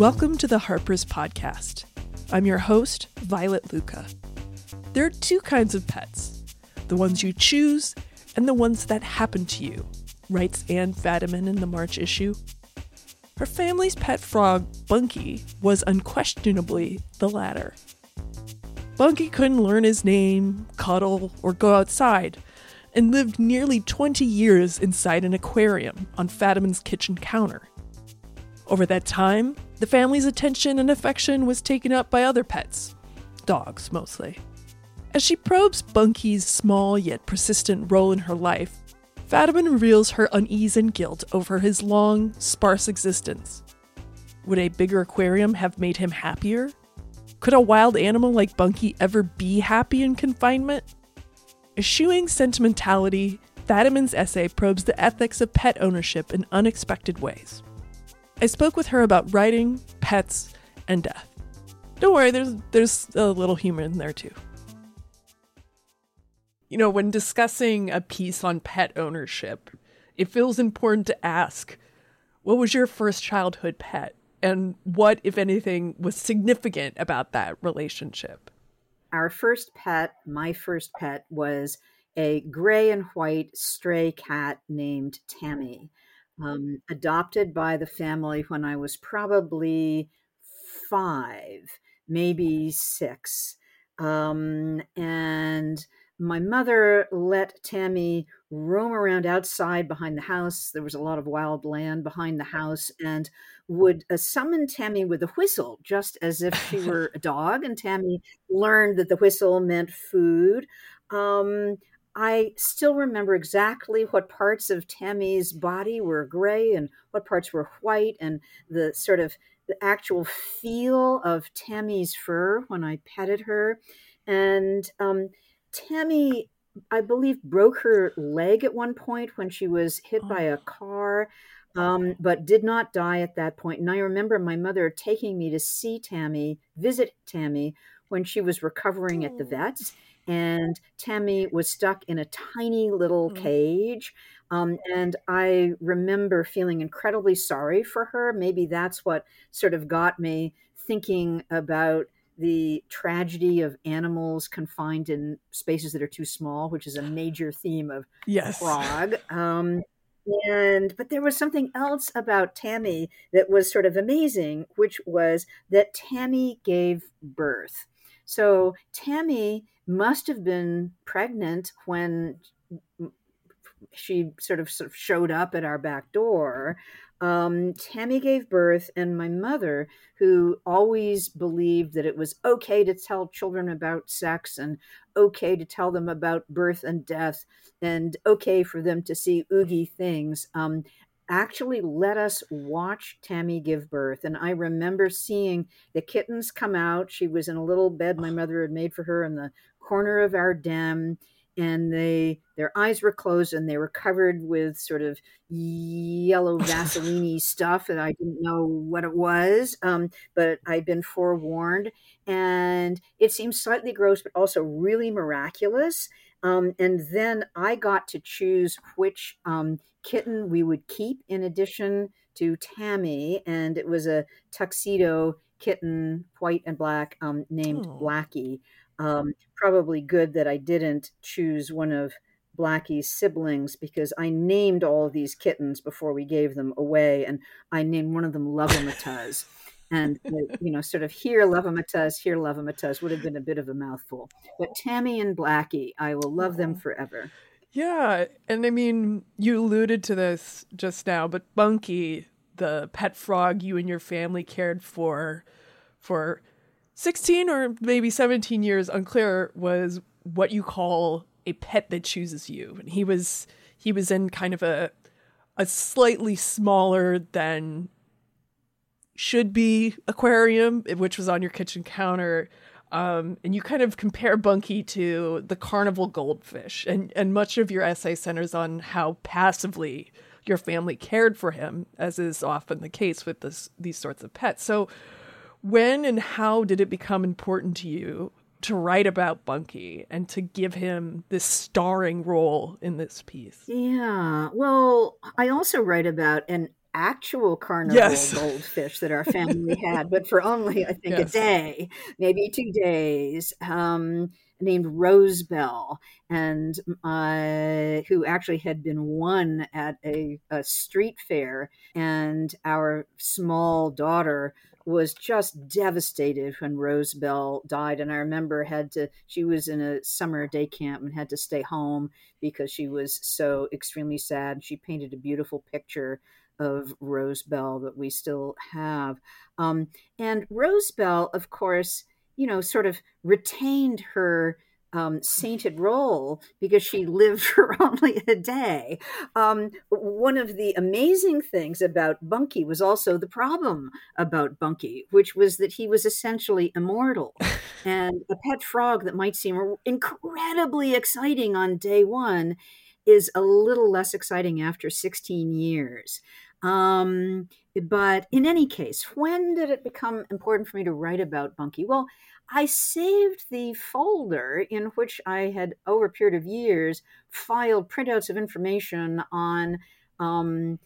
Welcome to the Harper's Podcast. I'm your host, Violet Lucca. There are two kinds of pets the ones you choose and the ones that happen to you, writes Anne Fadiman in the March issue. Her family's pet frog, Bunky, was unquestionably the latter. Bunky couldn't learn his name, cuddle, or go outside, and lived nearly 20 years inside an aquarium on Fadiman's kitchen counter. Over that time, the family's attention and affection was taken up by other pets, dogs mostly. As she probes Bunky's small yet persistent role in her life, Fadiman reveals her unease and guilt over his long, sparse existence. Would a bigger aquarium have made him happier? Could a wild animal like Bunky ever be happy in confinement? Eschewing sentimentality, Fadiman's essay probes the ethics of pet ownership in unexpected ways. I spoke with her about writing, pets, and death. Don't worry, there's there's a little humor in there too. You know, when discussing a piece on pet ownership, it feels important to ask, what was your first childhood pet? And what, if anything, was significant about that relationship? Our first pet, my first pet, was a gray and white stray cat named Tammy um, adopted by the family when I was probably five, maybe six. Um, and my mother let Tammy roam around outside behind the house. There was a lot of wild land behind the house, and would uh, summon Tammy with a whistle, just as if she were a dog. And Tammy learned that the whistle meant food. Um, I still remember exactly what parts of Tammy's body were gray and what parts were white, and the sort of the actual feel of Tammy's fur when I petted her. And um, Tammy, I believe, broke her leg at one point when she was hit by a oh. car, um, but did not die at that point. And I remember my mother taking me to see Tammy, visit Tammy when she was recovering at the oh. vet's and Tammy was stuck in a tiny little mm-hmm. cage. Um, and I remember feeling incredibly sorry for her. Maybe that's what sort of got me thinking about the tragedy of animals confined in spaces that are too small, which is a major theme of yes. Frog. Um, and but there was something else about Tammy that was sort of amazing, which was that Tammy gave birth. So Tammy must have been pregnant when she sort of, sort of showed up at our back door. Um, Tammy gave birth, and my mother, who always believed that it was okay to tell children about sex and okay to tell them about birth and death and okay for them to see oogie things, um, actually let us watch Tammy give birth. And I remember seeing the kittens come out. She was in a little bed my mother had made for her in the corner of our den. And they their eyes were closed and they were covered with sort of yellow Vaseline stuff that I didn't know what it was, um, but I'd been forewarned. And it seemed slightly gross, but also really miraculous. Um, and then I got to choose which um, kitten we would keep in addition to Tammy, and it was a tuxedo kitten, white and black, um, named oh. Blackie. Um, probably good that I didn't choose one of Blackie's siblings because I named all of these kittens before we gave them away, and I named one of them Lovamatuz and you know sort of here him here him would have been a bit of a mouthful. But tammy and blackie i will love them forever. Yeah and i mean you alluded to this just now but bunky the pet frog you and your family cared for for 16 or maybe 17 years unclear was what you call a pet that chooses you and he was he was in kind of a a slightly smaller than should be aquarium, which was on your kitchen counter. Um, and you kind of compare Bunky to the carnival goldfish, and and much of your essay centers on how passively your family cared for him, as is often the case with this these sorts of pets. So, when and how did it become important to you to write about Bunky and to give him this starring role in this piece? Yeah, well, I also write about an actual carnival Yes. goldfish that our family had, but for only, I think, Yes. a day, maybe two days, um, named Rosebell, and uh, who actually had been won at a, a street fair. And our small daughter was just devastated when Rosebell died. And I remember had to, she was in a summer day camp and had to stay home because she was so extremely sad. She painted a beautiful picture of Rosebell that we still have. Um, and Rosebell, of course, you know, sort of retained her um, sainted role because she lived for only a day. Um, one of the amazing things about Bunky was also the problem about Bunky, which was that he was essentially immortal. and a pet frog that might seem incredibly exciting on day one is a little less exciting after 16 years. Um, but in any case, when did it become important for me to write about Bunky? Well, I saved the folder in which I had, over a period of years, filed printouts of information on um,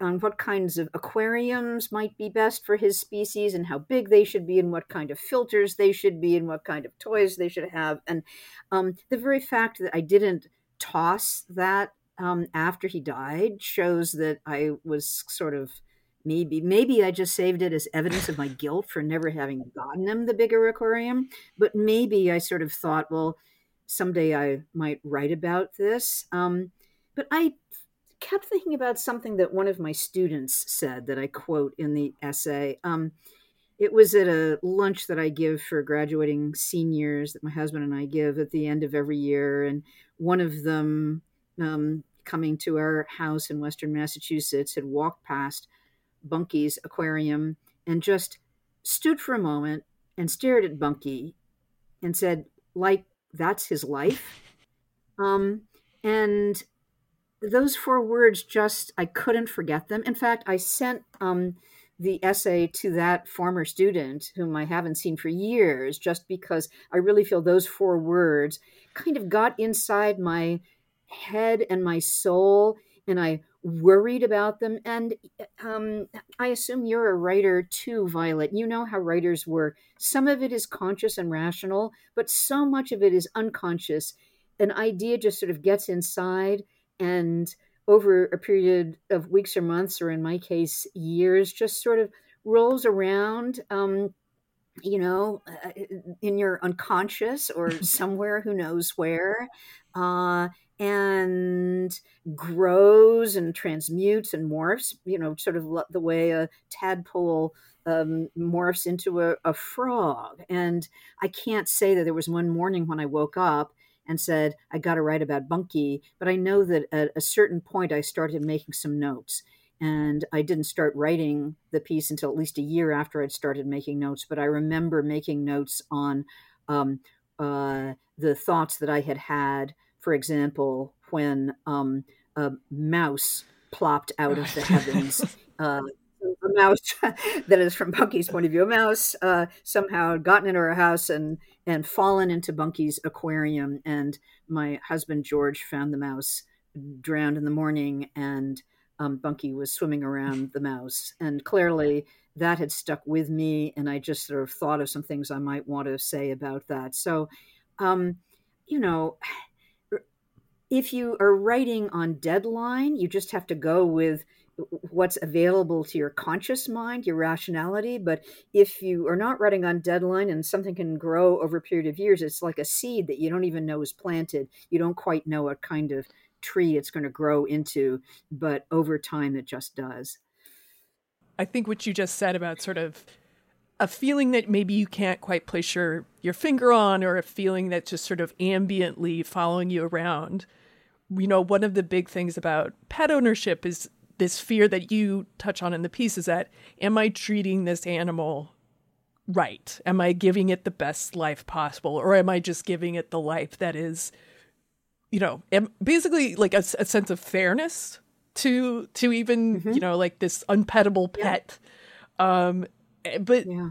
on what kinds of aquariums might be best for his species and how big they should be and what kind of filters they should be and what kind of toys they should have. And um, the very fact that I didn't toss that um, after he died shows that I was sort of maybe maybe I just saved it as evidence of my guilt for never having gotten them the bigger aquarium. But maybe I sort of thought, well, someday I might write about this. Um, but I kept thinking about something that one of my students said that I quote in the essay. Um, it was at a lunch that I give for graduating seniors that my husband and I give at the end of every year. And one of them, um, coming to our house in Western Massachusetts, had walked past Bunky's aquarium and just stood for a moment and stared at Bunky and said, like, that's his life. Um, and those four words just, I couldn't forget them. In fact, I sent um, the essay to that former student whom I haven't seen for years, just because I really feel those four words kind of got inside my head and my soul, and I worried about them. And um, I assume you're a writer too, Violet. You know how writers work. Some of it is conscious and rational, but so much of it is unconscious. An idea just sort of gets inside and over a period of weeks or months, or in my case, years, just sort of rolls around. Um, you know, uh, in your unconscious or somewhere, who knows where, uh, and grows and transmutes and morphs, you know, sort of the way a tadpole um, morphs into a, a frog. And I can't say that there was one morning when I woke up and said, I got to write about Bunky. But I know that at a certain point, I started making some notes. And I didn't start writing the piece until at least a year after I'd started making notes. But I remember making notes on um, uh, the thoughts that I had had, for example, when um, a mouse plopped out of the heavens. Uh, a mouse that is from Bunky's point of view, a mouse uh, somehow gotten into our house and and fallen into Bunky's aquarium, and my husband George found the mouse drowned in the morning, and um, Bunky was swimming around the mouse, and clearly that had stuck with me, and I just sort of thought of some things I might want to say about that. So, um, you know. If you are writing on deadline, you just have to go with what's available to your conscious mind, your rationality. But if you are not writing on deadline and something can grow over a period of years, it's like a seed that you don't even know is planted. You don't quite know what kind of tree it's going to grow into, but over time it just does. I think what you just said about sort of a feeling that maybe you can't quite place your, your finger on, or a feeling that's just sort of ambiently following you around. You know, one of the big things about pet ownership is this fear that you touch on in the piece is that am I treating this animal right? Am I giving it the best life possible? Or am I just giving it the life that is, you know, am, basically like a, a sense of fairness to to even, mm-hmm. you know, like this unpettable pet. Yeah. Um but yeah.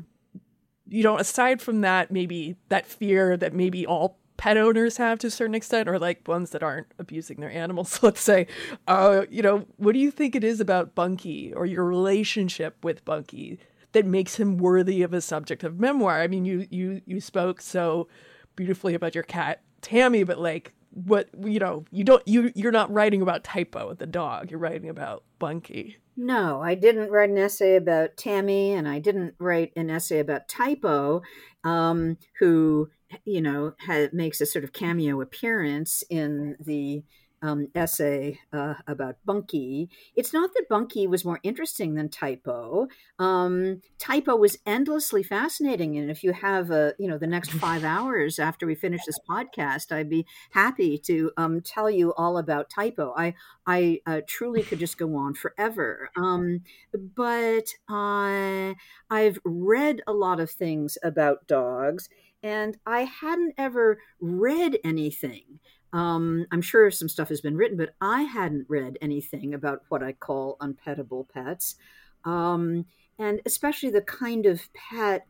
you know, aside from that, maybe that fear that maybe all pet owners have to a certain extent, or like ones that aren't abusing their animals, let's say. Uh, you know, what do you think it is about Bunky or your relationship with Bunky that makes him worthy of a subject of memoir? I mean, you you you spoke so beautifully about your cat Tammy, but like what you know, you don't you you're not writing about Typo the dog. You're writing about Bunky. No, I didn't write an essay about Tammy, and I didn't write an essay about Typo, um, who you know ha- makes a sort of cameo appearance in the um, essay uh, about Bunky. It's not that Bunky was more interesting than Typo. Um, Typo was endlessly fascinating, and if you have a, you know the next five hours after we finish this podcast, I'd be happy to um, tell you all about Typo. I I uh, truly could just go on forever. Um, but uh, I've read a lot of things about dogs, and I hadn't ever read anything um, I'm sure some stuff has been written, but I hadn't read anything about what I call unpettable pets, um, and especially the kind of pet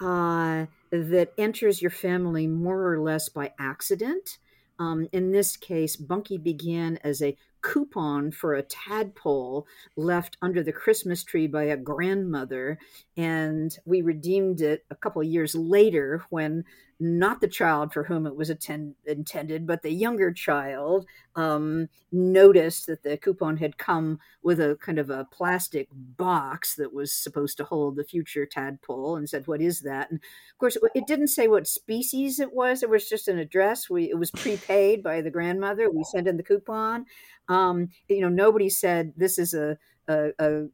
uh, that enters your family more or less by accident. Um, in this case, Bunky began as a coupon for a tadpole left under the Christmas tree by a grandmother. And we redeemed it a couple of years later when not the child for whom it was attend- intended, but the younger child um, noticed that the coupon had come with a kind of a plastic box that was supposed to hold the future tadpole and said, What is that? And of course, it didn't say what species it was. It was just an address. We, it was prepaid by the grandmother. We sent in the coupon. Um, you know, nobody said this is a, a, a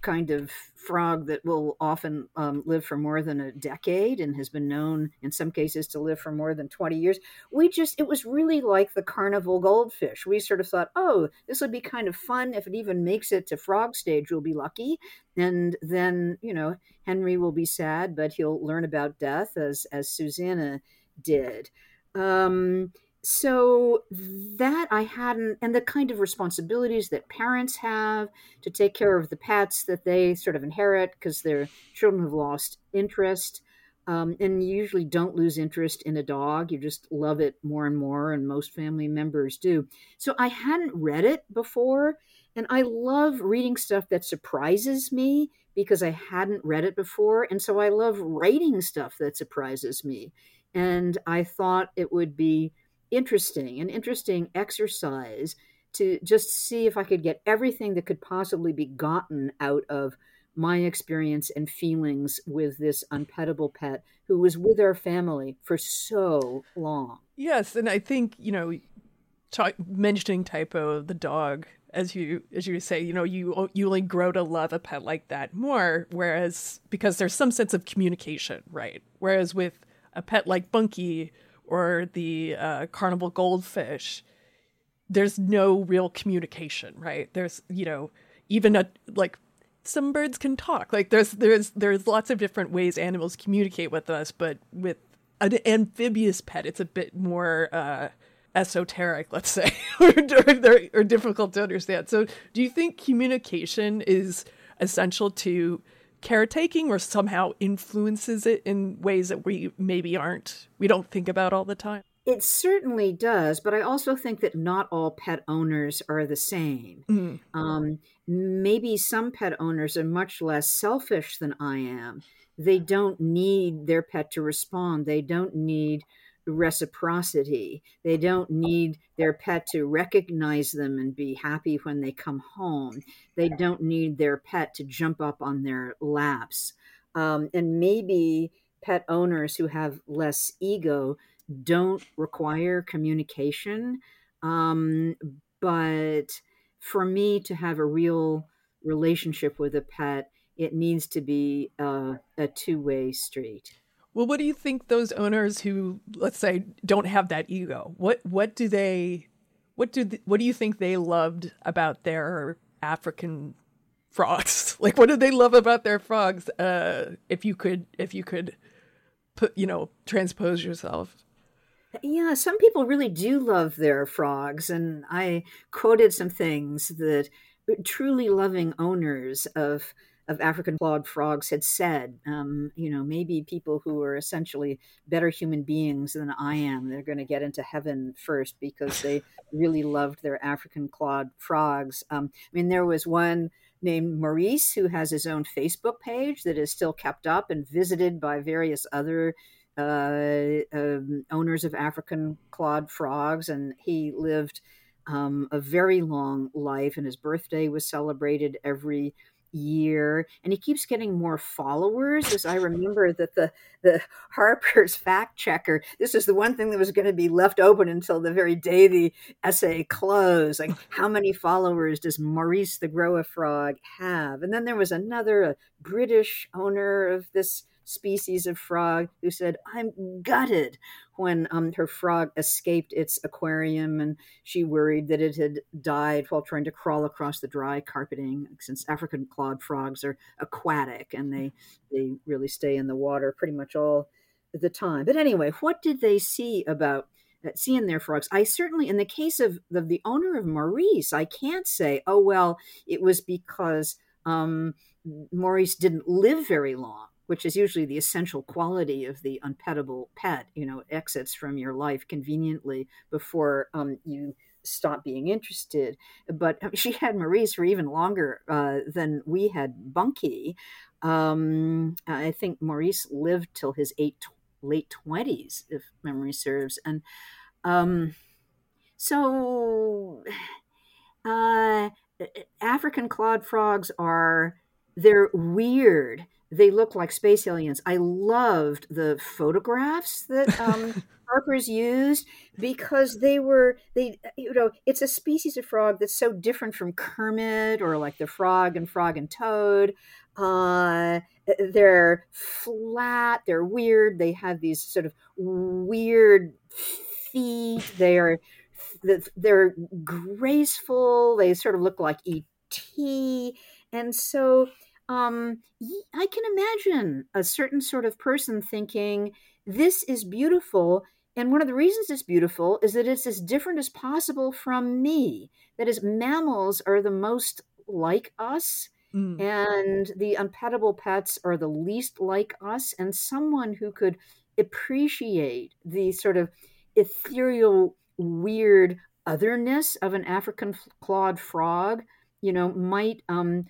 kind of frog that will often um, live for more than a decade and has been known in some cases to live for more than 20 years. We just, it was really like the carnival goldfish. We sort of thought, oh, this would be kind of fun. If it even makes it to frog stage, we'll be lucky. And then, you know, Henry will be sad, but he'll learn about death as, as Susanna did. Um, so that I hadn't, and the kind of responsibilities that parents have to take care of the pets that they sort of inherit because their children have lost interest. Um, and you usually don't lose interest in a dog. You just love it more and more, and most family members do. So I hadn't read it before, and I love reading stuff that surprises me because I hadn't read it before. And so I love writing stuff that surprises me. And I thought it would be interesting, an interesting exercise to just see if I could get everything that could possibly be gotten out of my experience and feelings with this unpettable pet who was with our family for so long. Yes, and I think you know, mentioning Typo the dog as you as you say, you know, you you only grow to love a pet like that more. Whereas because there's some sense of communication, right? Whereas with a pet like Bunky, or the uh, carnival goldfish, there's no real communication, right? There's, you know, even a like some birds can talk. Like there's there's there's lots of different ways animals communicate with us, but with an amphibious pet, it's a bit more uh, esoteric, let's say, or, or, or difficult to understand. So, do you think communication is essential to caretaking or somehow influences it in ways that we maybe aren't we don't think about all the time? It certainly does but i also think that not all pet owners are the same. Mm. um, maybe some pet owners are much less selfish than i am. They don't need their pet to respond. They don't need reciprocity. They don't need their pet to recognize them and be happy when they come home. They don't need their pet to jump up on their laps. Um, and maybe pet owners who have less ego don't require communication. Um, but for me to have a real relationship with a pet, it needs to be uh, a two way street. Well, what do you think those owners who, let's say, don't have that ego? What what do they, what do what do you think they loved about their African frogs? Like, what do they love about their frogs? Uh, if you could, if you could, put you know, transpose yourself. Yeah, some people really do love their frogs, and I quoted some things that truly loving owners of of African clawed frogs had said, um, you know, maybe people who are essentially better human beings than I am, they're going to get into heaven first because they really loved their African clawed frogs. Um, I mean, there was one named Maurice who has his own Facebook page that is still kept up and visited by various other uh, um, owners of African clawed frogs, and he lived um, a very long life, and his birthday was celebrated every year and he keeps getting more followers as i remember that the the harper's fact checker this is the one thing that was going to be left open until the very day the essay closed like how many followers does maurice the Grow-A-Frog have? And then there was another a british owner of this species of frog who said, I'm gutted when um, her frog escaped its aquarium and she worried that it had died while trying to crawl across the dry carpeting, since African clawed frogs are aquatic and they, they really stay in the water pretty much all the time. But anyway, what did they see about uh, seeing their frogs. I certainly, in the case of the, the, owner of Maurice, I can't say, oh, well, it was because um, Maurice didn't live very long which is usually the essential quality of the unpettable pet, you know, exits from your life conveniently before um, you stop being interested. But she had Maurice for even longer uh, than we had Bunky. Um, I think Maurice lived till his eight, late 20s, if memory serves. And um, so uh, African clawed frogs are, they're weird they look like space aliens. I loved the photographs that um, Harper's used because they were they you know it's a species of frog that's so different from Kermit or like the frog and Frog and Toad. Uh, they're flat. They're weird. They have these sort of weird feet. They are they're graceful. They sort of look like ET, and so um, I can imagine a certain sort of person thinking, this is beautiful. And one of the reasons it's beautiful is that it's as different as possible from me. That is, mammals are the most like us, mm. and the unpettable pets are the least like us. And someone who could appreciate the sort of ethereal, weird otherness of an African clawed frog, you know, might um,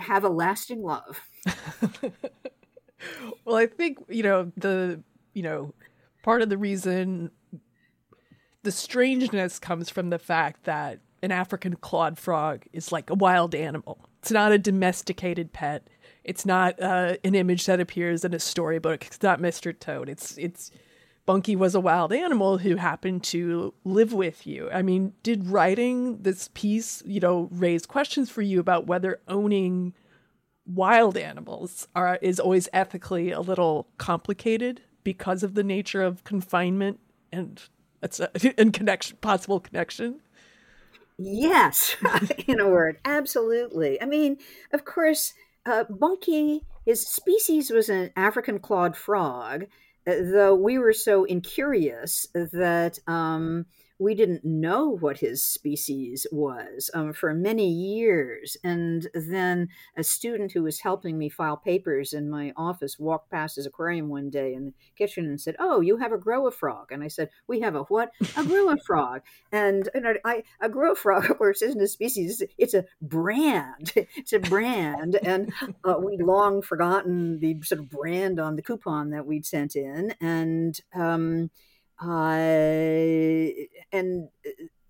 have a lasting love. well, I think, you know, the, you know, part of the reason the strangeness comes from the fact that an African clawed frog is like a wild animal. It's not a domesticated pet. It's not uh, an image that appears in a storybook. It's not Mr. Toad. It's it's Bunky was a wild animal who happened to live with you. I mean, did writing this piece, you know, raise questions for you about whether owning wild animals are is always ethically a little complicated because of the nature of confinement and and connection possible connection? Yes, in a word, absolutely. I mean, of course, uh, Bunky, his species was an African clawed frog, though we were so incurious that um, we didn't know what his species was um, for many years. And then a student who was helping me file papers in my office walked past his aquarium one day in the kitchen and said, "Oh, you have a Grow-A-Frog?" And I said, "We have a what? A groa frog." And, and I, a Grow-A-Frog, of course, isn't a species; it's a brand. It's a brand, and uh, we'd long forgotten the sort of brand on the coupon that we'd sent in, and. Um, uh, and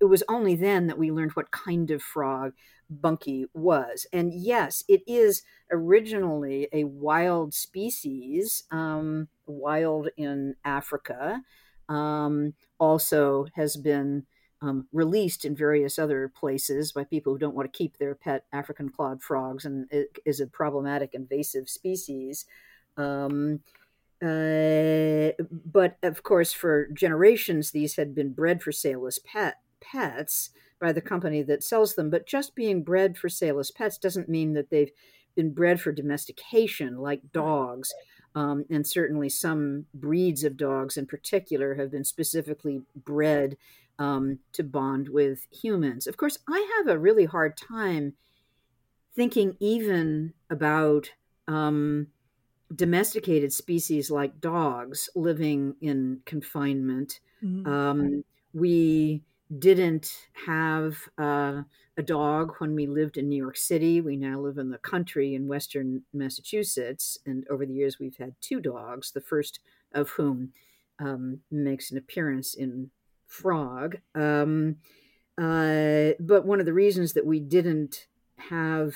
it was only then that we learned what kind of frog Bunky was. And yes, it is originally a wild species, um, wild in Africa. Um, also has been um, released in various other places by people who don't want to keep their pet African clawed frogs and is a problematic invasive species. Um, uh, but of course, for generations, these had been bred for sale as pet pets by the company that sells them. But just being bred for sale as pets doesn't mean that they've been bred for domestication, like dogs. Um, and certainly, some breeds of dogs, in particular, have been specifically bred um, to bond with humans. Of course, I have a really hard time thinking even about um, domesticated species like dogs living in confinement. Mm-hmm. Um, we didn't have uh, a dog when we lived in New York City. We now live in the country in Western Massachusetts. And over the years, we've had two dogs, the first of whom um, makes an appearance in Frog. Um, uh, but one of the reasons that we didn't have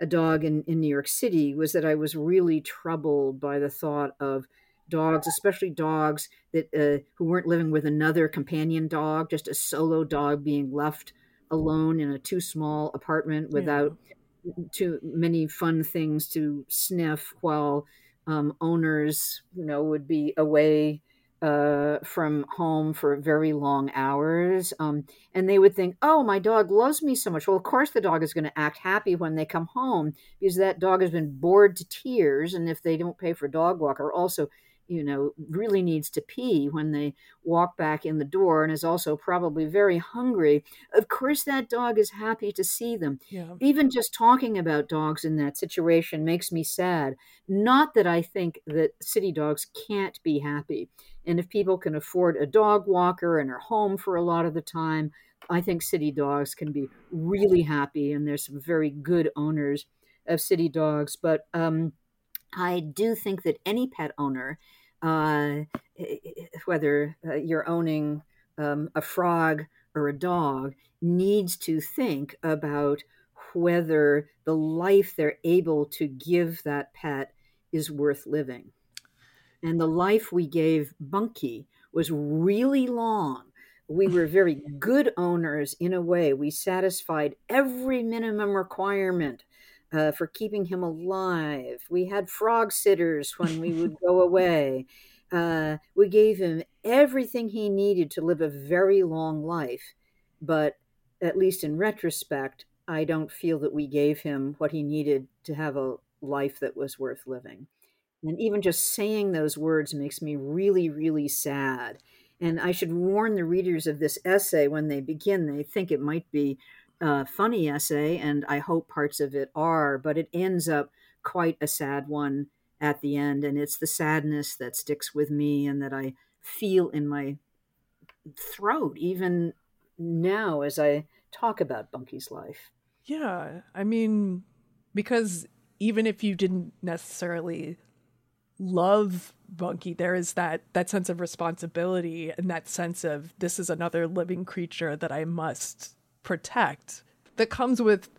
a dog in, in New York City was that I was really troubled by the thought of dogs, especially dogs that uh, who weren't living with another companion dog, just a solo dog being left alone in a too small apartment without yeah. too many fun things to sniff while um, owners, you know, would be away uh, from home for very long hours. Um, and they would think, oh, my dog loves me so much. Well, of course, the dog is going to act happy when they come home because that dog has been bored to tears. And if they don't pay for a dog walker, also you know, really needs to pee when they walk back in the door and is also probably very hungry, of course that dog is happy to see them. Yeah. Even just talking about dogs in that situation makes me sad. Not that I think that city dogs can't be happy. And if people can afford a dog walker and are home for a lot of the time, I think city dogs can be really happy. And there's some very good owners of city dogs. But um, I do think that any pet owner uh, whether uh, you're owning um, a frog or a dog, needs to think about whether the life they're able to give that pet is worth living. And the life we gave Bunky was really long. We were very good owners in a way. We satisfied every minimum requirement uh, for keeping him alive. We had frog sitters when we would go away. Uh, we gave him everything he needed to live a very long life. But at least in retrospect, I don't feel that we gave him what he needed to have a life that was worth living. And even just saying those words makes me really, really sad. And I should warn the readers of this essay when they begin, they think it might be a funny essay, and I hope parts of it are, but it ends up quite a sad one at the end. And it's the sadness that sticks with me and that I feel in my throat, even now as I talk about Bunky's life. Yeah. I mean, because even if you didn't necessarily love Bunky, there is that that sense of responsibility and that sense of this is another living creature that I must protect that comes with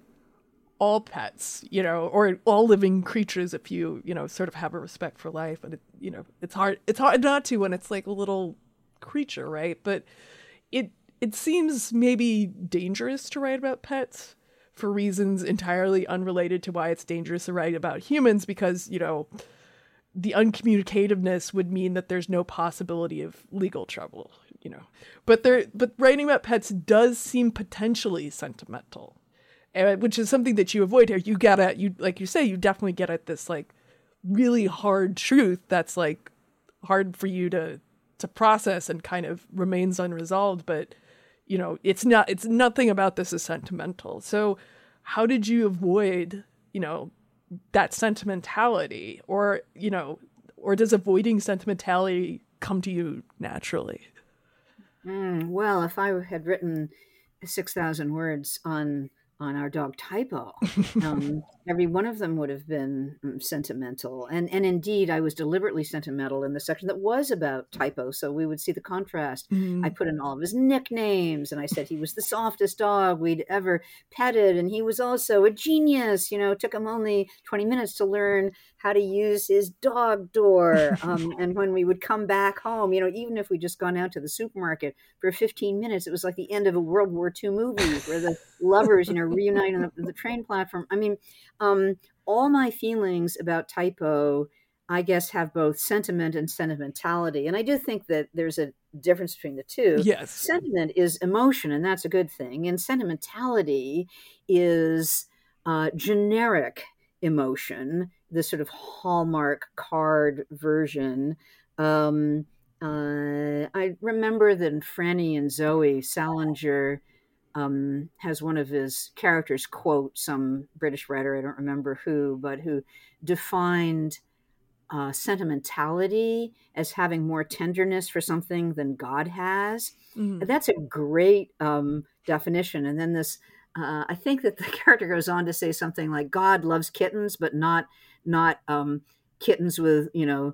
all pets, you know, or all living creatures if you, you know, sort of have a respect for life. And it, you know, it's hard it's hard not to when it's like a little creature, right? But it it seems maybe dangerous to write about pets for reasons entirely unrelated to why it's dangerous to write about humans because, you know, the uncommunicativeness would mean that there's no possibility of legal trouble, you know. But there, but writing about pets does seem potentially sentimental, and, which is something that you avoid here. You get at you like you say, you definitely get at this like really hard truth that's like hard for you to to process and kind of remains unresolved. But you know, it's not. It's nothing about this is sentimental. So, how did you avoid, you know, that sentimentality, or you know, or does avoiding sentimentality come to you naturally? Mm, well, if I had written 6,000 words on on our dog Typo. Um, every one of them would have been um, sentimental, and and indeed, I was deliberately sentimental in the section that was about Typo, so we would see the contrast. Mm-hmm. I put in all of his nicknames, and I said he was the softest dog we'd ever petted, and he was also a genius. You know, it took him only twenty minutes to learn how to use his dog door. Um, and when we would come back home, you know, even if we just gone out to the supermarket for 15 minutes, it was like the end of a World War II movie where the lovers, you know, reunite on the, the train platform. I mean, um, all my feelings about typo, I guess, have both sentiment and sentimentality. And I do think that there's a difference between the two. Yes. Sentiment is emotion, and that's a good thing. And sentimentality is uh, generic emotion the sort of hallmark card version. Um, uh, I remember that in Franny and Zooey Salinger um, has one of his characters quote some British writer, I don't remember who, but who defined uh, sentimentality as having more tenderness for something than God has. Mm-hmm. That's a great um, definition. And then this, uh, I think that the character goes on to say something like, "God loves kittens, but not not um, kittens with you know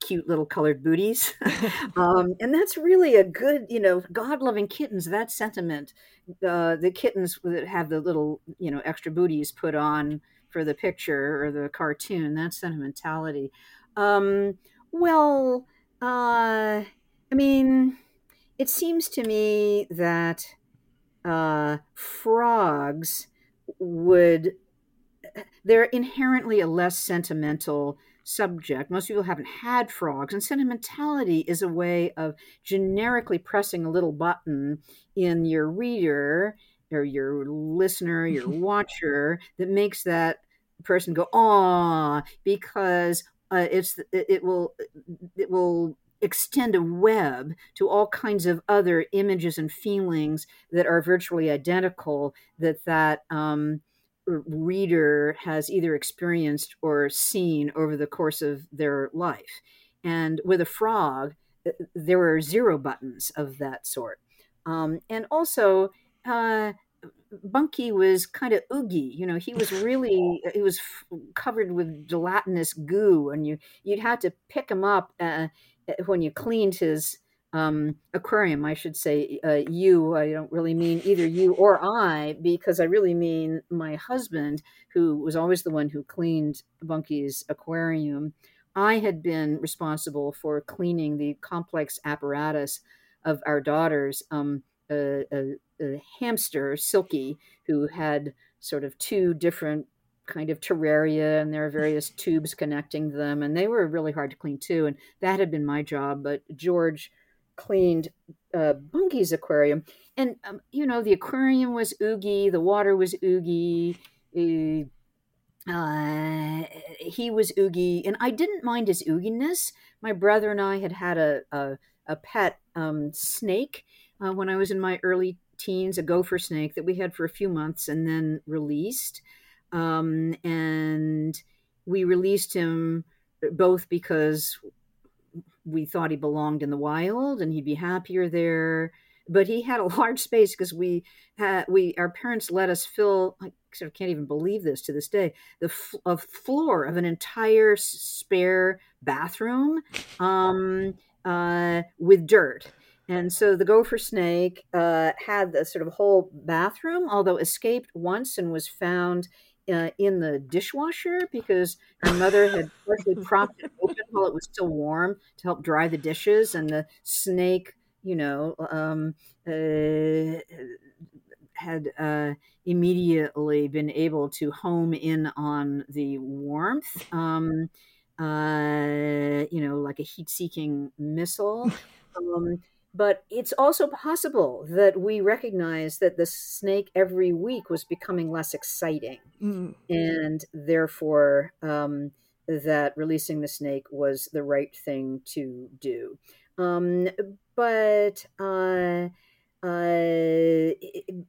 cute little colored booties." um, and that's really a good, you know, God loving kittens. That sentiment, uh, the kittens that have the little you know extra booties put on for the picture or the cartoon. that sentimentality. Um, well, uh, I mean, it seems to me that uh, frogs would, they're inherently a less sentimental subject. Most people haven't had frogs, and sentimentality is a way of generically pressing a little button in your reader or your listener, your watcher, that makes that person go, "Ah," because uh, it's it will it will extend a web to all kinds of other images and feelings that are virtually identical that that um, reader has either experienced or seen over the course of their life. And with a frog, uh, there were zero buttons of that sort. Um, and also, uh, Bunky was kind of oogie. You know, he was really he was covered with gelatinous goo, and you you'd had to pick him up uh, when you cleaned his um, aquarium. I should say uh, you. I don't really mean either you or I, because I really mean my husband, who was always the one who cleaned Bunky's aquarium. I had been responsible for cleaning the complex apparatus of our daughters. Um, a, a, a hamster, Silky, who had sort of two different kind of terraria and there are various tubes connecting them and they were really hard to clean too and that had been my job but george cleaned uh, aquarium and um, you know the aquarium was oogie the water was oogie uh, he was oogie and i didn't mind his ooginess my brother and i had had a, a, a pet um, snake uh, when i was in my early teens, a gopher snake that we had for a few months and then released. Um, and we released him both because we thought he belonged in the wild and he'd be happier there. But he had a large space because we had we our parents let us fill. I sort of can't even believe this to this day. The f- a floor of an entire spare bathroom um, uh, with dirt and so the gopher snake uh, had the sort of whole bathroom, although escaped once and was found uh, in the dishwasher because her mother had partially propped it open while it was still warm to help dry the dishes. And the snake, you know, um, uh, had uh, immediately been able to home in on the warmth. Um, uh, you know, like a heat seeking missile. Um, but it's also possible that we recognize that the snake every week was becoming less exciting. Mm. And therefore, um, that releasing the snake was the right thing to do. Um, but uh, uh,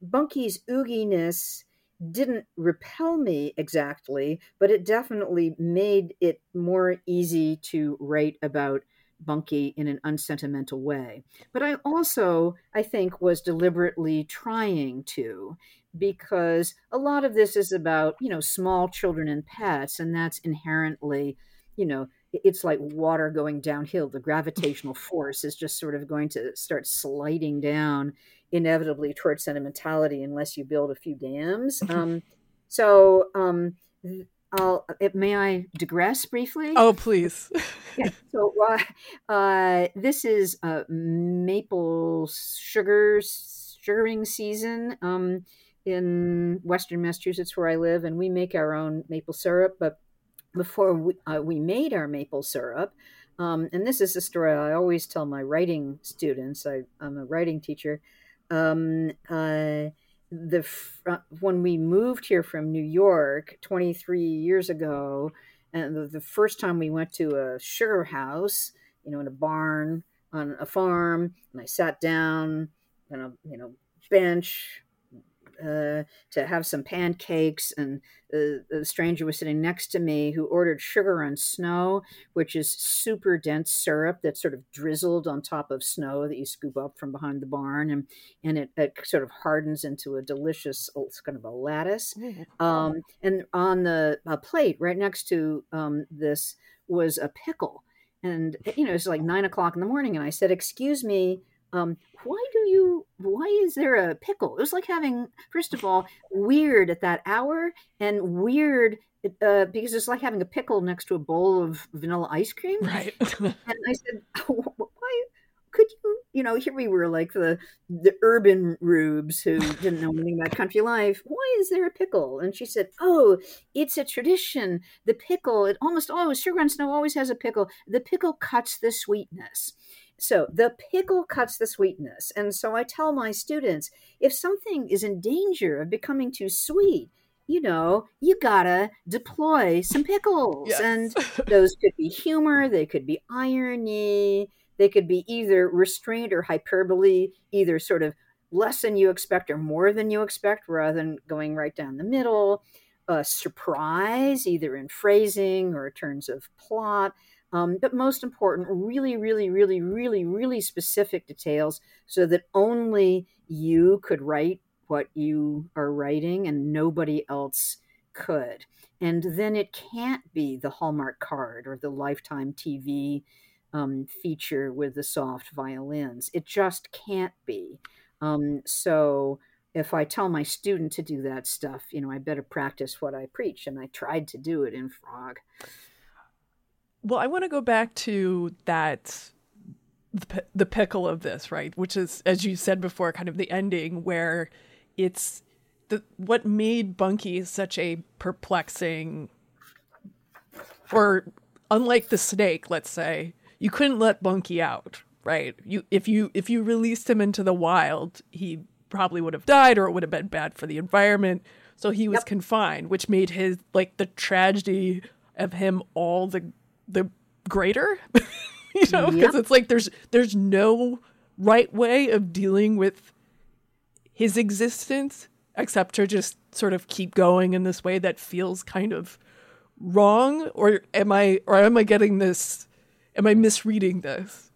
Bunky's ooginess didn't repel me exactly, but it definitely made it more easy to write about Bunky in an unsentimental way. But I also, I think, was deliberately trying to, because a lot of this is about, you know, small children and pets, and that's inherently, you know, it's like water going downhill. The gravitational force is just sort of going to start sliding down inevitably towards sentimentality unless you build a few dams. Um, so, um, I'll, uh, may I digress briefly? Oh, please. yeah. So, uh, uh, this is uh, maple sugar sugaring season um, in Western Massachusetts, where I live, and we make our own maple syrup. But before we, uh, we made our maple syrup, um, and this is a story I always tell my writing students. I, am a writing teacher. Um, uh, the when we moved here from New York 23 years ago, and the, the, first time we went to a sugar house, you know, in a barn on a farm, and I sat down on a you know bench, uh, to have some pancakes, and the, the stranger was sitting next to me who ordered sugar on snow, which is super dense syrup that's sort of drizzled on top of snow that you scoop up from behind the barn, and and it, it sort of hardens into a delicious oh, it's kind of a lattice. Mm-hmm. Um, and on the plate right next to um, this was a pickle. And you know, it's like nine o'clock in the morning, and I said, "Excuse me, um, why do you why is there a pickle? It was like having first of all weird at that hour and weird uh, because it's like having a pickle next to a bowl of vanilla ice cream. Right. And i said why could you you know here we were like the the urban rubes who didn't know anything about country life. Why is there a pickle? And she said oh it's a tradition. The pickle it almost always sugar on snow always has a pickle. The pickle cuts the sweetness so the pickle cuts the sweetness. And so I tell my students if something is in danger of becoming too sweet, you know, you gotta deploy some pickles. Yes. And those could be humor, they could be irony, they could be either restraint or hyperbole, either sort of less than you expect or more than you expect, rather than going right down the middle. A surprise, either in phrasing or in terms of plot. Um, but most important, really, really, really, really, really specific details so that only you could write what you are writing and nobody else could. And then it can't be the Hallmark card or the Lifetime TV um, feature with the soft violins. It just can't be. Um, so if I tell my student to do that stuff, you know, I better practice what I preach. And I tried to do it in Frog. Well, I want to go back to that the, the pickle of this, right? Which is, as you said before, kind of the ending where it's the what made Bunky such a perplexing, or unlike the snake, let's say, you couldn't let Bunky out, right? You if you if you released him into the wild, he probably would have died, or it would have been bad for the environment. So he was yep. confined, which made his like the tragedy of him all the the greater you know mm-hmm. because it's like there's there's no right way of dealing with his existence except to just sort of keep going in this way that feels kind of wrong or am i or am i getting this am i misreading this?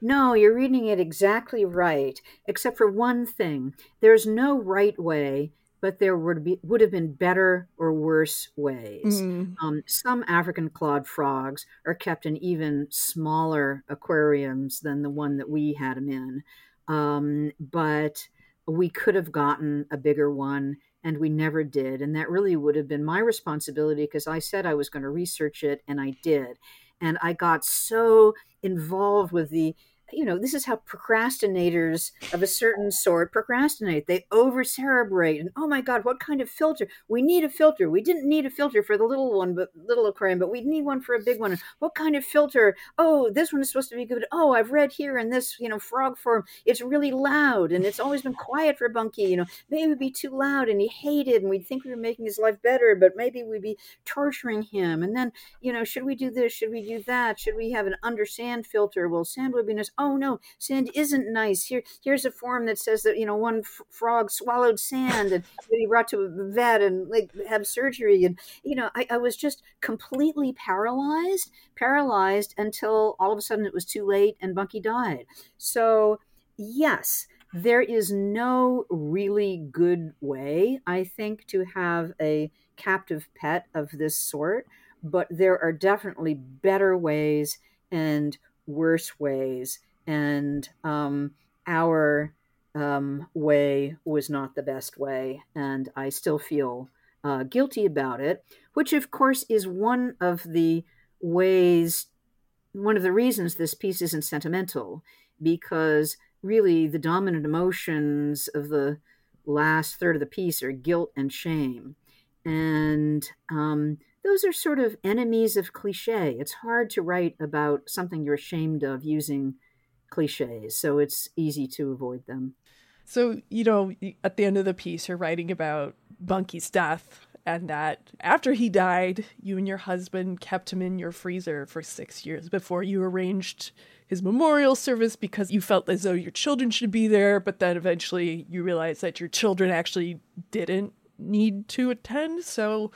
No you're reading it exactly right except for one thing. There's no right way but there would be would have been better or worse ways. Mm. Um, some African clawed frogs are kept in even smaller aquariums than the one that we had them in, um, but we could have gotten a bigger one and we never did and that really would have been my responsibility because i said i was going to research it and i did and i got so involved with the you know, this is how procrastinators of a certain sort procrastinate. They over cerebrate and oh my God, what kind of filter? We need a filter. We didn't need a filter for the little one, but little aquarium, but we need one for a big one. What kind of filter? Oh, this one is supposed to be good. Oh, I've read here in this, you know, frog form, it's really loud and it's always been quiet for Bunky. You know, maybe it would be too loud and he hated and we'd think we were making his life better, but maybe we'd be torturing him. And then, you know, should we do this? Should we do that? Should we have an under sand filter? Well, sand would be nice oh no, sand isn't nice. Here, here's a form that says that you know one f- frog swallowed sand and he brought to a vet and like have surgery. And you know, I, I was just completely paralyzed, paralyzed until all of a sudden it was too late and Bunky died. So yes, there is no really good way, I think, to have a captive pet of this sort, but there are definitely better ways and worse ways and um, our um, way was not the best way, and I still feel uh, guilty about it. Which, of course, is one of the ways, one of the reasons this piece isn't sentimental, because really the dominant emotions of the last third of the piece are guilt and shame, and um, those are sort of enemies of cliche. It's hard to write about something you're ashamed of using cliches, so it's easy to avoid them. So, you know, at the end of the piece, you're writing about Bunky's death and that after he died, you and your husband kept him in your freezer for six years before you arranged his memorial service because you felt as though your children should be there, but then eventually you realized that your children actually didn't need to attend. So,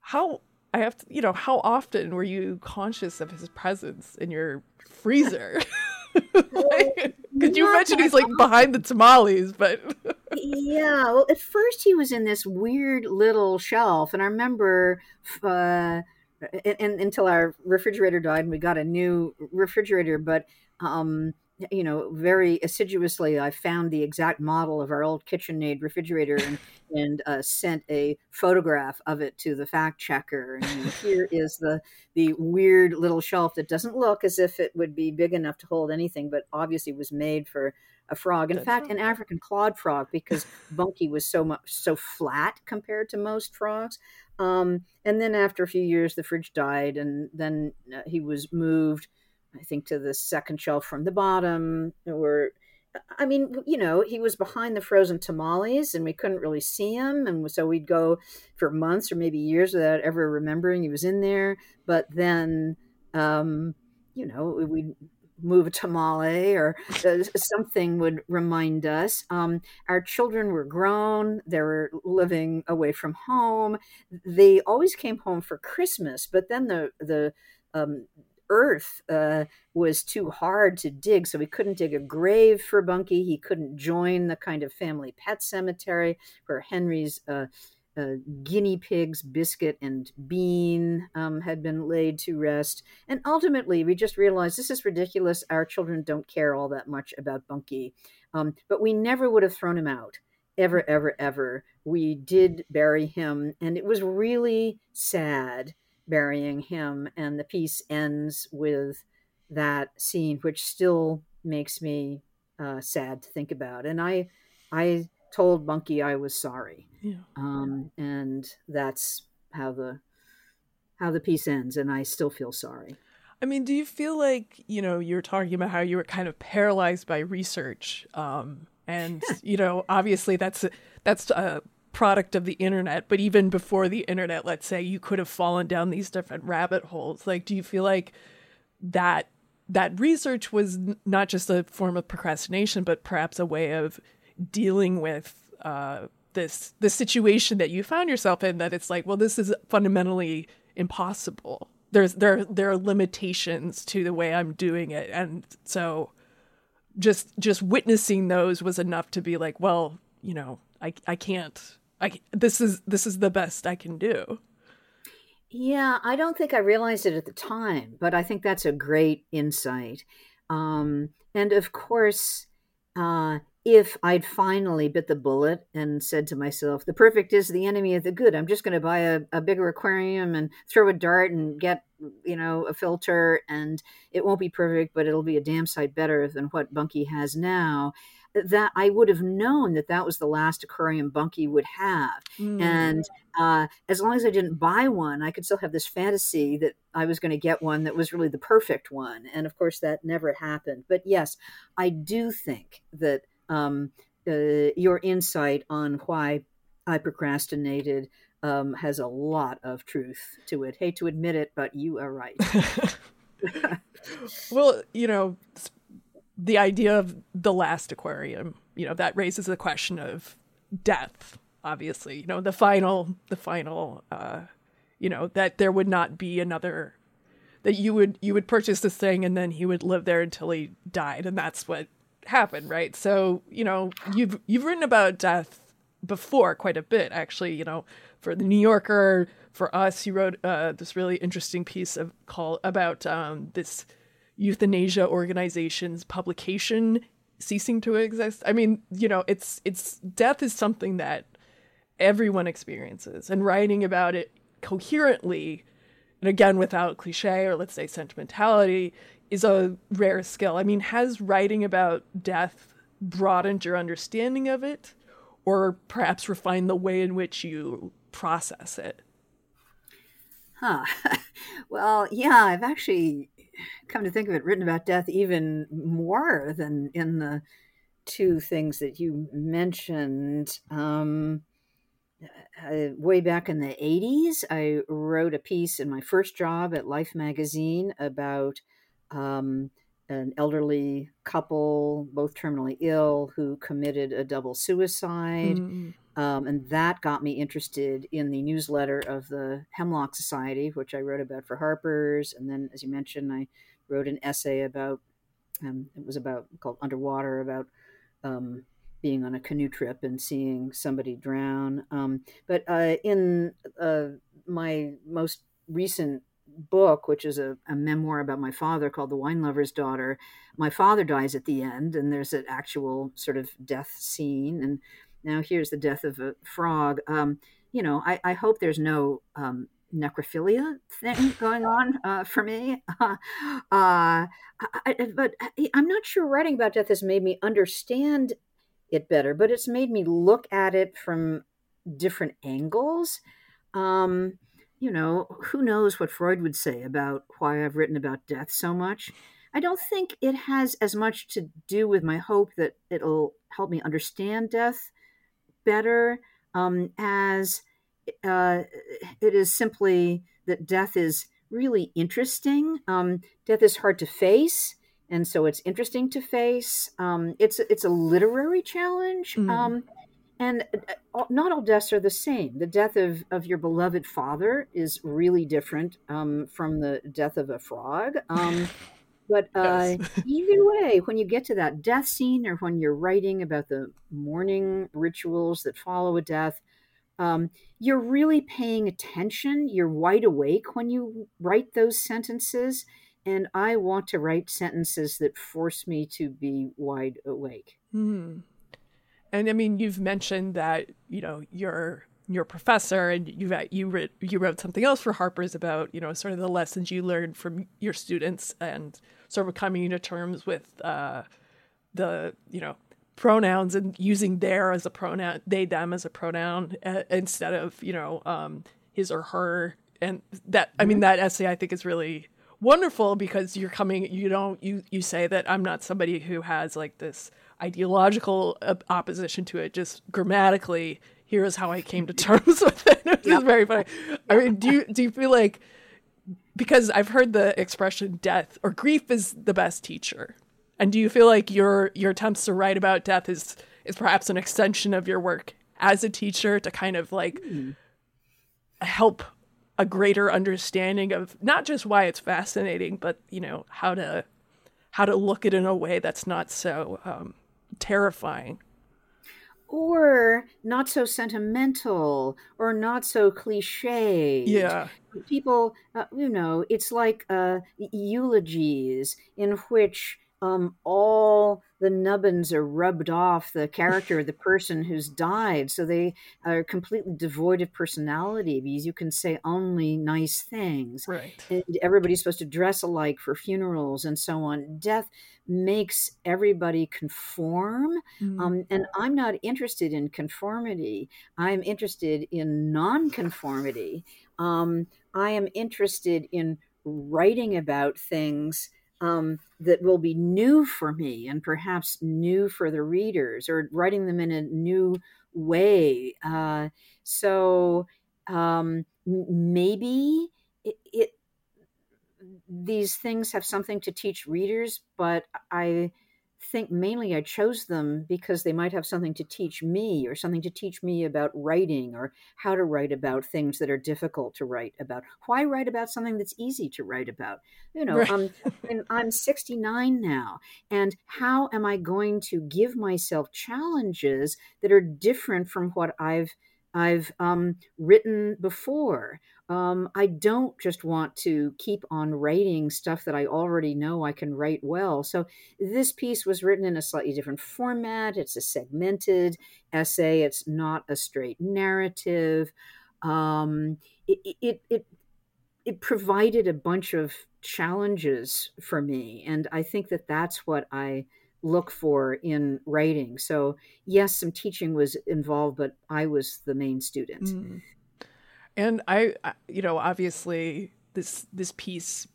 how I have to, you know, how often were you conscious of his presence in your freezer? like, Cause you mentioned he's like behind the tamales, but yeah. Well, at first he was in this weird little shelf, and I remember, uh, and, and, until our refrigerator died, and we got a new refrigerator. But um, you know, very assiduously, I found the exact model of our old KitchenAid refrigerator and, and uh, sent a photograph of it to the fact checker. And here is the the weird little shelf that doesn't look as if it would be big enough to hold anything, but obviously was made for a frog. In That's fact, an African clawed frog because Bunky was so much so flat compared to most frogs. Um, and then after a few years, the fridge died, and then uh, he was moved I think to the second shelf from the bottom. Or, I mean, you know, he was behind the frozen tamales, and we couldn't really see him, and so we'd go for months or maybe years without ever remembering he was in there. But then, um, you know, we'd move a tamale or uh, something would remind us. Um, our children were grown, they were living away from home. They always came home for Christmas, but then the, the, um, earth uh, was too hard to dig, so we couldn't dig a grave for Bunky. He couldn't join the kind of family pet cemetery where Henry's uh, uh, guinea pigs, Biscuit and Bean, um, had been laid to rest. And ultimately, we just realized this is ridiculous. Our children don't care all that much about Bunky. Um, but we never would have thrown him out. Ever, ever, ever. We did bury him, and it was really sad burying him, and the piece ends with that scene, which still makes me uh, sad to think about. And I, I told Bunky I was sorry, yeah. um, and that's how the how the piece ends. And I still feel sorry. I mean, do you feel like you know you're talking about how you were kind of paralyzed by research, um, and you know, obviously that's that's a product of the internet, but even before the internet, let's say you could have fallen down these different rabbit holes. Like, do you feel like that that research was not just a form of procrastination, but perhaps a way of dealing with uh, this the situation that you found yourself in? That it's like, well, this is fundamentally impossible. There's there there are limitations to the way I'm doing it, and so just just witnessing those was enough to be like, well, you know, I I can't I this is this is the best I can do. Yeah, I don't think I realized it at the time, but I think that's a great insight. Um, and of course, uh, if I'd finally bit the bullet and said to myself, the perfect is the enemy of the good, I'm just going to buy a, a, bigger aquarium and throw a dart and get, you know, a filter, and it won't be perfect, but it'll be a damn sight better than what Bunky has now that I would have known that that was the last aquarium Bunky would have. Mm. And uh, as long as I didn't buy one, I could still have this fantasy that I was going to get one that was really the perfect one. And of course, that never happened. But yes, I do think that um, uh, your insight on why I procrastinated um, has a lot of truth to it. Hate to admit it, but you are right. well, you know, the idea of the last aquarium, you know, that raises the question of death, obviously. You know, the final the final uh you know, that there would not be another that you would you would purchase this thing and then he would live there until he died and that's what happened, right? So, you know, you've you've written about death before quite a bit actually, you know, for the New Yorker, for us, you wrote uh, this really interesting piece of call about um, this euthanasia organization's publication ceasing to exist. I mean, you know, it's it's death is something that everyone experiences and writing about it coherently and again without cliche or let's say sentimentality is a rare skill. I mean, has writing about death broadened your understanding of it or perhaps refined the way in which you process it? Huh. well, yeah, I've actually come to think of it, written about death even more than in the two things that you mentioned. Um, uh, way back in the 80s, I wrote a piece in my first job at Life magazine about um, an elderly couple, both terminally ill, who committed a double suicide. Mm-hmm. Um, and that got me interested in the newsletter of the Hemlock Society, which I wrote about for Harper's. And then, as you mentioned, I wrote an essay about um, it was about called Underwater about um, being on a canoe trip and seeing somebody drown. Um, but uh, in uh, my most recent book, which is a, a, memoir about my father called The Wine Lover's Daughter, my father dies at the end, and there's an actual sort of death scene. And now here's the death of a frog. Um, you know, I, I, hope there's no um, necrophilia thing going on uh, for me. Uh, I, but I'm not sure writing about death has made me understand it better, but it's made me look at it from different angles. Um, you know, who knows what Freud would say about why I've written about death so much. I don't think it has as much to do with my hope that it'll help me understand death better um, as uh, it is simply that death is really interesting. Um, death is hard to face, and so it's interesting to face. Um, it's it's a literary challenge, mm. um, and uh, not all deaths are the same. The death of of your beloved father is really different um, from the death of a frog. But uh, yes. either way, when you get to that death scene, or when you're writing about the mourning rituals that follow a death, um, you're really paying attention. You're wide awake when you write those sentences. And I want to write sentences that force me to be wide awake. Hmm. And I mean, you've mentioned that you know you're your professor, and you you wrote you wrote something else for Harper's about you know sort of the lessons you learned from your students and sort of coming to terms with uh, the you know pronouns and using their as a pronoun, they them as a pronoun uh, instead of you know um, his or her. And that I mean mm-hmm. that essay I think is really wonderful because you're coming you don't you you say that I'm not somebody who has like this ideological opposition to it just grammatically here is how I came to terms with it. It's yep. very funny. I mean, do you do you feel like because I've heard the expression death or grief is the best teacher. And do you feel like your your attempts to write about death is is perhaps an extension of your work as a teacher to kind of like mm. help a greater understanding of not just why it's fascinating, but you know how to how to look at it in a way that's not so um, terrifying or not so sentimental or not so cliche. Yeah. People, uh, you know, it's like uh, eulogies in which um, all the nubbins are rubbed off the character of the person who's died. So they are completely devoid of personality because you can say only nice things. Right. And everybody's supposed to dress alike for funerals and so on. Death makes everybody conform. Mm-hmm. Um, and I'm not interested in conformity, I'm interested in nonconformity. Um, I am interested in writing about things um, that will be new for me and perhaps new for the readers or writing them in a new way. Uh, so um, maybe it, it, these things have something to teach readers, but I think mainly I chose them because they might have something to teach me or something to teach me about writing or how to write about things that are difficult to write about. Why write about something that's easy to write about? You know, right. um, I'm 69 now, and how am I going to give myself challenges that are different from what I've I've um, written before? um, I don't just want to keep on writing stuff that I already know I can write well. So this piece was written in a slightly different format. It's a segmented essay. It's not a straight narrative. Um, it, it, it, it provided a bunch of challenges for me, and I think that that's what I look for in writing. So yes, some teaching was involved, but I was the main student. Mm. And I, you know, obviously this this piece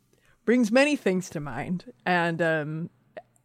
brings many things to mind. And um,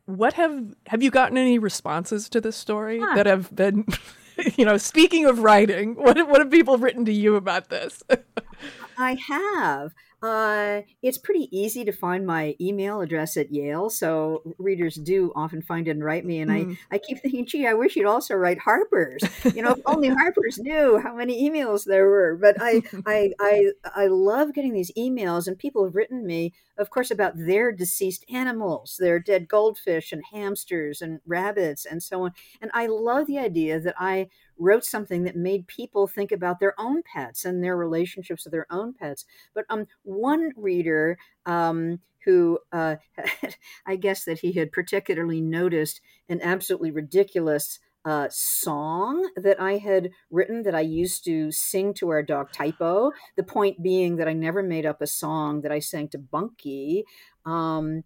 what have have you gotten any responses to this story huh. that have been, you know, speaking of writing, what what have people written to you about this? I have. Uh, it's pretty easy to find my email address at Yale, so readers do often find it and write me. And mm. I, I keep thinking, gee, I wish you'd also write Harper's. You know, if only Harper's knew how many emails there were. But I, I, I, I love getting these emails, and people have written me, of course, about their deceased animals, their dead goldfish and hamsters and rabbits and so on. And I love the idea that I wrote something that made people think about their own pets and their relationships with their own pets. But um, one reader um, who uh, I guess that he had particularly noticed an absolutely ridiculous uh, song that I had written that I used to sing to our dog Typo. The point being that I never made up a song that I sang to Bunky. Um,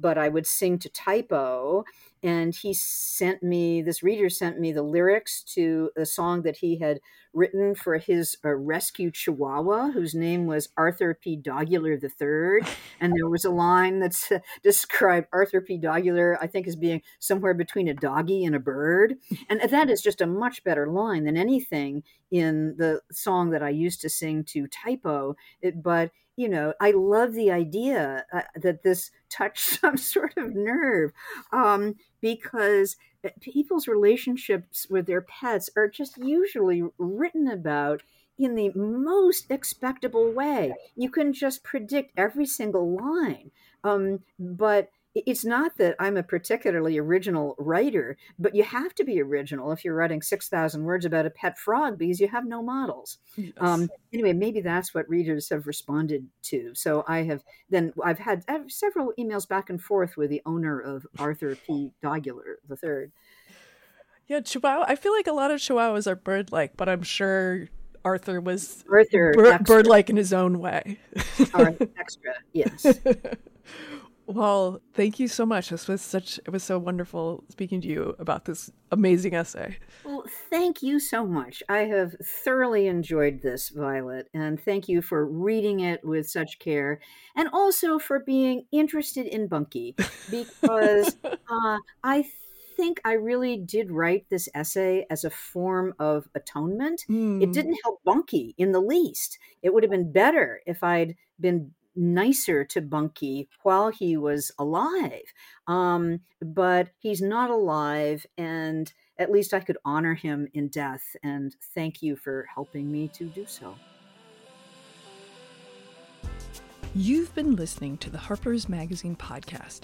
but I would sing to Typo. And he sent me, this reader sent me the lyrics to a song that he had written for his uh, rescue chihuahua, whose name was Arthur P. Dogular III. And there was a line that described Arthur P. Dogular, I think, as being somewhere between a doggy and a bird. And that is just a much better line than anything in the song that I used to sing to Typo. It, but you know, I love the idea uh, that this touched some sort of nerve um, because people's relationships with their pets are just usually written about in the most expectable way. You can just predict every single line. Um, but it's not that I'm a particularly original writer, but you have to be original if you're writing 6,000 words about a pet frog because you have no models. Yes. Um, anyway, maybe that's what readers have responded to. So I have then, I've had I have several emails back and forth with the owner of Arthur P. Dogular III. Yeah, Chihuahua. I feel like a lot of Chihuahuas are bird like, but I'm sure Arthur was Arthur bird like in his own way. extra, yes. Well, thank you so much. This was such it was so wonderful speaking to you about this amazing essay. Well, thank you so much. I have thoroughly enjoyed this, Violet, and thank you for reading it with such care and also for being interested in Bunky because uh, I think I really did write this essay as a form of atonement. Mm. It hmm. didn't help Bunky in the least. It would have been better if I'd been nicer to Bunky while he was alive. Um, but he's not alive, and at least I could honor him in death. And thank you for helping me to do so. You've been listening to the Harper's Magazine podcast,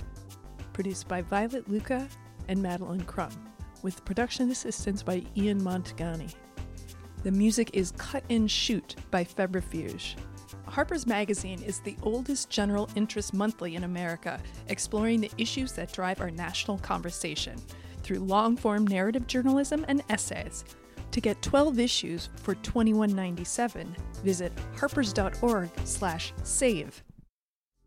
produced by Violet Lucca and Madeline Crum, with production assistance by Ian Mantgani. The music is Cut and Shoot by Febrifuge. Harper's Magazine is the oldest general interest monthly in America, exploring the issues that drive our national conversation through long form narrative journalism and essays. To get 12 issues for $21.97, visit harpers.org/save.